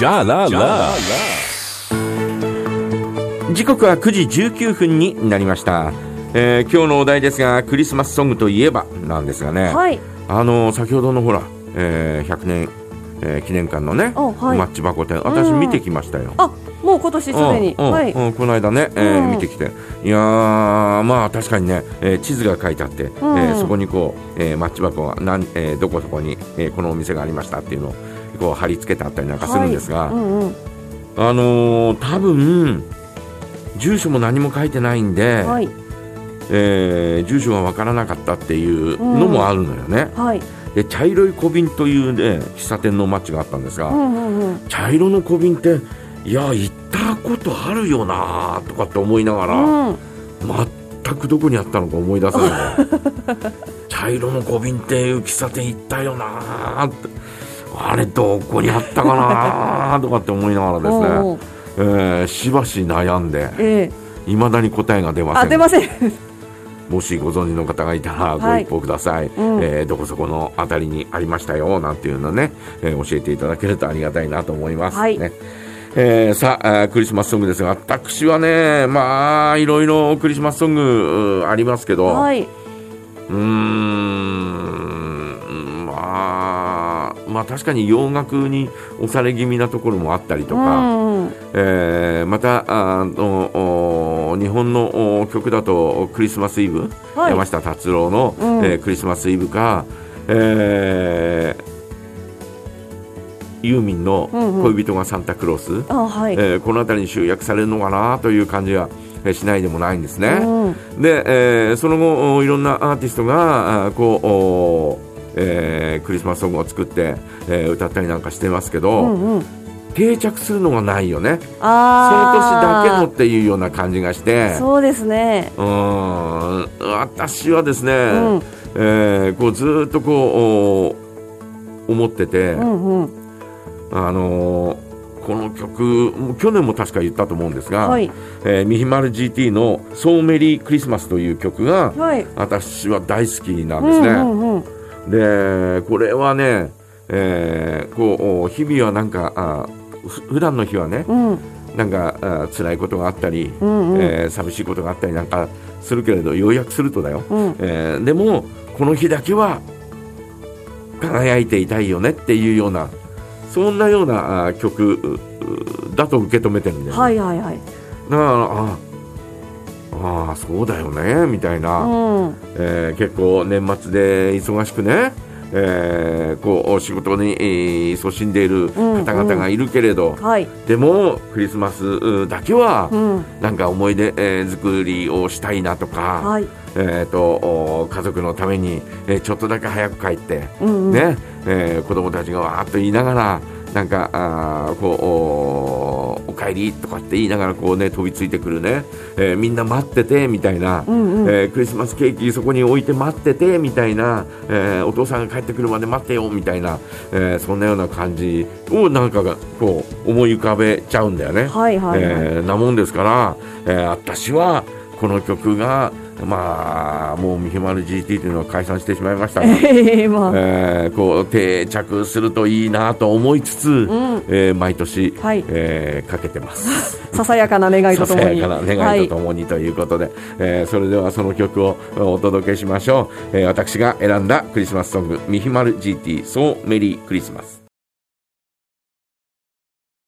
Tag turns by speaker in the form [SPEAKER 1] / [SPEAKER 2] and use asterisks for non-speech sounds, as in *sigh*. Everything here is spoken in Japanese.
[SPEAKER 1] じゃらら
[SPEAKER 2] 時刻は9時19分になりました、えー今日のお題ですがクリスマスソングといえばなんですがね、
[SPEAKER 3] はい。
[SPEAKER 2] あの先ほどのほら、えー100年、えー記念館のね、
[SPEAKER 3] おはい。
[SPEAKER 2] マッチ箱店私
[SPEAKER 3] うん
[SPEAKER 2] 見てきましたよ、
[SPEAKER 3] あ、もう今年すでに。はい。
[SPEAKER 2] うんこの間ね、えー
[SPEAKER 3] うん。
[SPEAKER 2] 見てきて。いやーまあ確かにね、えー地図が書いてあって、
[SPEAKER 3] ん。
[SPEAKER 2] えーそこにこう、えーマッチ箱がなん、えーどこそこに、えーこのお店がありましたっていうのをこう貼り付けてあったりなんかするんですが、
[SPEAKER 3] うんうん。
[SPEAKER 2] あのー多分住所も何も書いてないんで、
[SPEAKER 3] はい。
[SPEAKER 2] えー住所がわからなかったっていうのもあるのよね、
[SPEAKER 3] はい。
[SPEAKER 2] で茶色い小瓶というね喫茶店のマッチがあったんですが、
[SPEAKER 3] うんうんうん。
[SPEAKER 2] 茶色の小瓶っていや行ったことあるよなとかって思いながら、
[SPEAKER 3] うん。
[SPEAKER 2] 全くどこにあったのか思い出せない *laughs* 茶色の小瓶っていう喫茶店行ったよなってあれどこにあったかな？*laughs* とかって思いながらですね、えーしばし悩んで
[SPEAKER 3] ええ。
[SPEAKER 2] いまだに答えが出ませ
[SPEAKER 3] あ、
[SPEAKER 2] ん
[SPEAKER 3] 出ません。*laughs*
[SPEAKER 2] もしご存知の方がいたらご
[SPEAKER 3] はい。
[SPEAKER 2] 一報ください、
[SPEAKER 3] うん。
[SPEAKER 2] えーどこそこのあたりにありましたよなんていうのね、えー教えていただけるとありがたいなと思います、
[SPEAKER 3] はい。
[SPEAKER 2] ね。えーさあクリスマスソングですが私はねまあいろいろクリスマスソングありますけど、
[SPEAKER 3] はい。
[SPEAKER 2] うーんまあまあ確かに洋楽に押され気味なところもあったりと
[SPEAKER 3] う
[SPEAKER 2] か、
[SPEAKER 3] んうん。
[SPEAKER 2] えーまたあのお日本のお曲だとクリスマスイブ、
[SPEAKER 3] はい
[SPEAKER 2] 山下達郎の、
[SPEAKER 3] うん
[SPEAKER 2] えークリスマスイブか、えーユーミンの
[SPEAKER 3] うんうん
[SPEAKER 2] 恋人がサンタクロース、
[SPEAKER 3] あ、はい。
[SPEAKER 2] えーこの辺りに集約されるのかなという感じはえーしないでもないんですね。
[SPEAKER 3] うん。
[SPEAKER 2] で、えーその後おいろんなアーティストがこうおえークリスマスソングを作って、えー歌ったりなんかしてますけど、
[SPEAKER 3] うんうん。
[SPEAKER 2] 定着するのがないよねその年だ
[SPEAKER 3] あ
[SPEAKER 2] けのっていうような感じがして
[SPEAKER 3] あ。そうですね。
[SPEAKER 2] うーん私はですね、
[SPEAKER 3] うん。
[SPEAKER 2] えーこうずーっとこうお思ってて、
[SPEAKER 3] うんうん。
[SPEAKER 2] あのーこの曲去年も確か言ったと思うんですが、
[SPEAKER 3] はい。
[SPEAKER 2] えーミヒマル GT の「ソーメリークリスマス」という曲が
[SPEAKER 3] はい。
[SPEAKER 2] 私は大好きなん
[SPEAKER 3] う
[SPEAKER 2] ですね。
[SPEAKER 3] んうんうん。
[SPEAKER 2] でこれはね、えーこう日々はなんかあふ普段の日はね
[SPEAKER 3] うん。
[SPEAKER 2] なんかあ辛いことがあったり、
[SPEAKER 3] うんうん。
[SPEAKER 2] えー寂しいことがあったりなんかするけれど要約するとだよ、
[SPEAKER 3] うん。
[SPEAKER 2] えーでもこの日だけは輝いていたいよねっていうようなそんなようなあ曲だと受け止めてるんだよね、
[SPEAKER 3] はいはいはい。
[SPEAKER 2] だからあああそうだよねみたいな、
[SPEAKER 3] うん。
[SPEAKER 2] えー結構年末で忙しくね、えーこう仕事に、えー勤しんでいる方々がいるけれど、
[SPEAKER 3] はい。
[SPEAKER 2] でもクリスマスうだけは、
[SPEAKER 3] うん。
[SPEAKER 2] なんか思い出、えー作りをしたいなとか、
[SPEAKER 3] はい。
[SPEAKER 2] えー、とお家族のために、えーちょっとだけ早く帰って、
[SPEAKER 3] うんうん。
[SPEAKER 2] ねえー子供たちがわーっと言いながらなんかあーこう帰りとかって言いながらこうね飛びついてくるね、えーみんな待っててみたいな、
[SPEAKER 3] うんうん。
[SPEAKER 2] えークリスマスケーキそこに置いて待っててみたいな、えーお父さんが帰ってくるまで待ってよみたいな、えーそんなような感じをなんかがこう思い浮かべちゃうんだよね。
[SPEAKER 3] はいはいはい。
[SPEAKER 2] えーなもんですから、えー私はこの曲がまあもうミヒマル GT というのは解散してしまいましたが、*laughs*
[SPEAKER 3] ええまあ。
[SPEAKER 2] えーこう定着するといいなと思いつつ、
[SPEAKER 3] うん。
[SPEAKER 2] えー毎年、
[SPEAKER 3] はい
[SPEAKER 2] えーかけてます。*laughs*
[SPEAKER 3] ささやかな願いとともに。
[SPEAKER 2] ささやかな願いとともにということで、えーそれではその曲をお届けしましょう、えー私が選んだクリスマスソング「ミヒマル GT そうメリークリスマス」